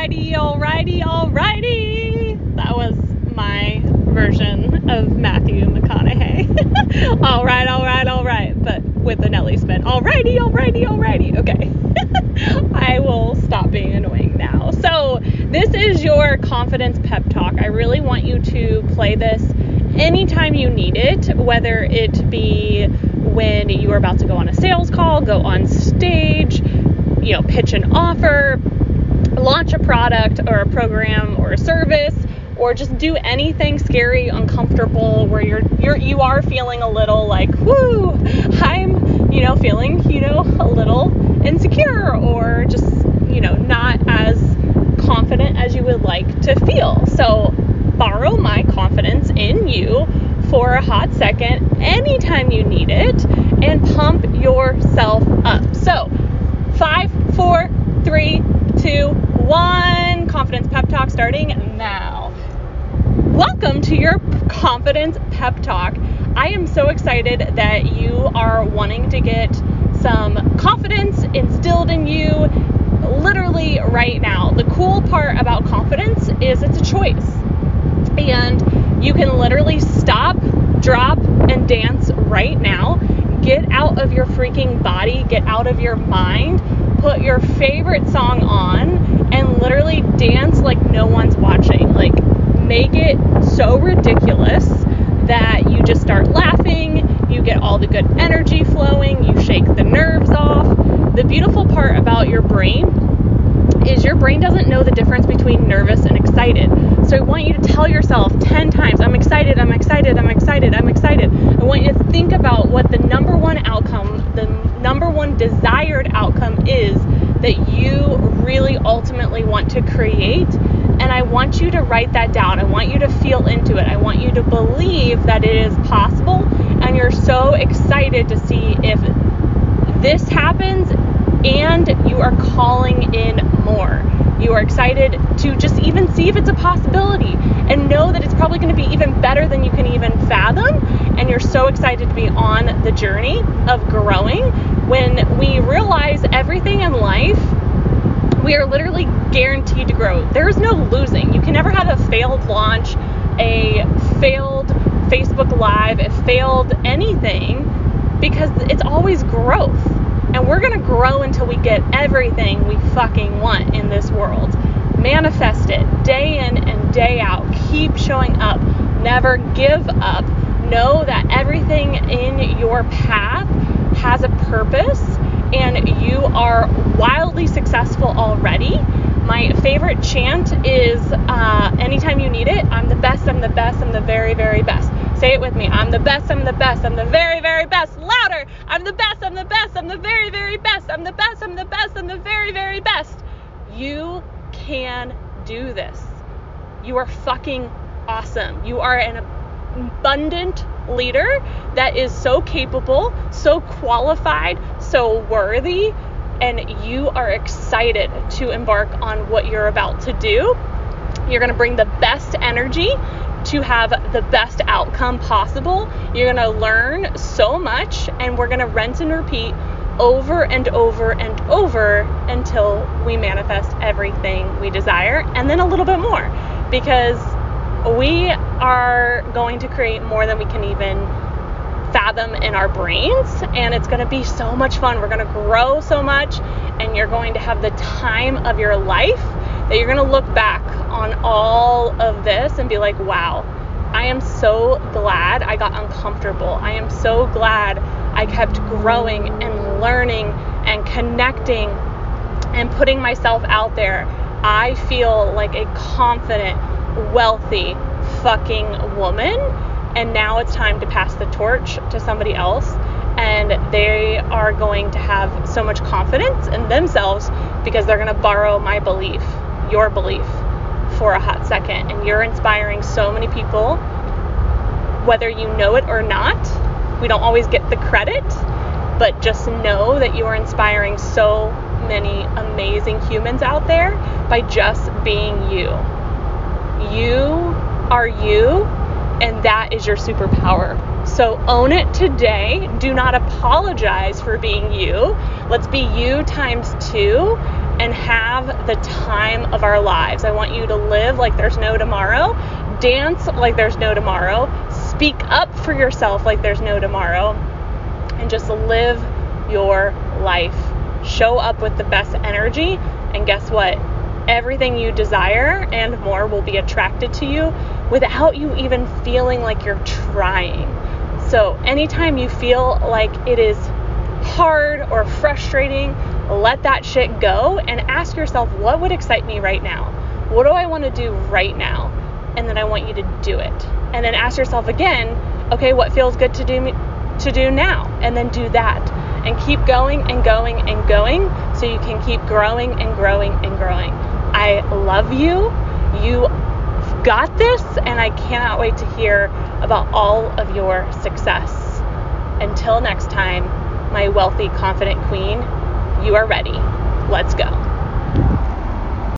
Alrighty, alrighty, alrighty. That was my version of Matthew McConaughey. all right, all right, all right, but with the Nellie spin. Alrighty, alrighty, alrighty. Okay. I will stop being annoying now. So, this is your confidence pep talk. I really want you to play this anytime you need it, whether it be when you are about to go on a sales call, go on stage, you know, pitch an offer, launch a product or a program or a service or just do anything scary, uncomfortable where you're you're you are feeling a little like, whoo, I'm, you know, feeling, you know, a little insecure or just, you know, not as confident as you would like to feel. So borrow my confidence in you for a hot second anytime you need it and pump yourself up. So five, four, three, two, one. Confidence pep talk starting now. Welcome to your confidence pep talk. I am so excited that you are wanting to get some confidence instilled in you literally right now. The cool part about confidence is it's a choice. And you can literally stop, drop, and dance right now. Get out of your freaking body, get out of your mind put your favorite song on and literally dance like no one's watching. Like, make it so ridiculous that you just start laughing, you get all the good energy flowing, you shake the nerves off. The beautiful part about your brain is your brain doesn't know the difference between nervous and excited. So I want you to tell yourself 10 times, I'm excited, I'm excited, I'm excited, I'm excited. I want you to think about what the number one outcome, the number one desired outcome is that you really ultimately want to create. And I want you to write that down. I want you to feel into it. I want you to believe that it is possible. And you're so excited to see if this happens and you are calling in more. You are excited to just even see if it's a possibility and know that it's probably going to be even better than you can even fathom. And you're so excited to be on the journey of growing when we realize everything in life, we are literally guaranteed to grow. There is no losing. You can never have a failed launch, a failed Facebook Live, a failed anything because it's always growth. And we're going to grow until we get everything we fucking want in this world. Manifest it day in and day out. Keep showing up. Never give up. Know that everything in your path has a purpose and you are wildly successful already. Favorite chant is uh, anytime you need it, I'm the best, I'm the best, I'm the very, very best. Say it with me. I'm the best, I'm the best, I'm the very, very best. Louder. I'm the best, I'm the best, I'm the very, very best. I'm the best, I'm the best, I'm the very, very best. You can do this. You are fucking awesome. You are an abundant leader that is so capable, so qualified, so worthy, and you are excited to embark on what you're about to do. You're going to bring the best energy to have the best outcome possible. You're going to learn so much, and we're going to rinse and repeat over and over and over until we manifest everything we desire, and then a little bit more because we are going to create more than we can even fathom in our brains and it's going to be so much fun. We're going to grow so much and you're going to have the time of your life that you're going to look back on all of this and be like, "Wow, I am so glad I got uncomfortable. I am so glad I kept growing and learning and connecting and putting myself out there. I feel like a confident, wealthy fucking woman. And now it's time to pass the torch to somebody else. And they are going to have so much confidence in themselves because they're going to borrow my belief, your belief, for a hot second. And you're inspiring so many people, whether you know it or not. We don't always get the credit, but just know that you are inspiring so many amazing humans out there by just being you. You are you, and that is your superpower. So own it today. Do not apologize for being you. Let's be you times two and have the time of our lives. I want you to live like there's no tomorrow, dance like there's no tomorrow, speak up for yourself like there's no tomorrow, and just live your life. Show up with the best energy, and guess what? Everything you desire and more will be attracted to you without you even feeling like you're trying. So, anytime you feel like it is hard or frustrating, let that shit go and ask yourself, what would excite me right now? What do I want to do right now? And then I want you to do it. And then ask yourself again, okay, what feels good to do to do now? And then do that. And keep going and going and going so you can keep growing and growing and growing. I love you. You got this and I cannot wait to hear about all of your success. Until next time, my wealthy, confident queen, you are ready. Let's go.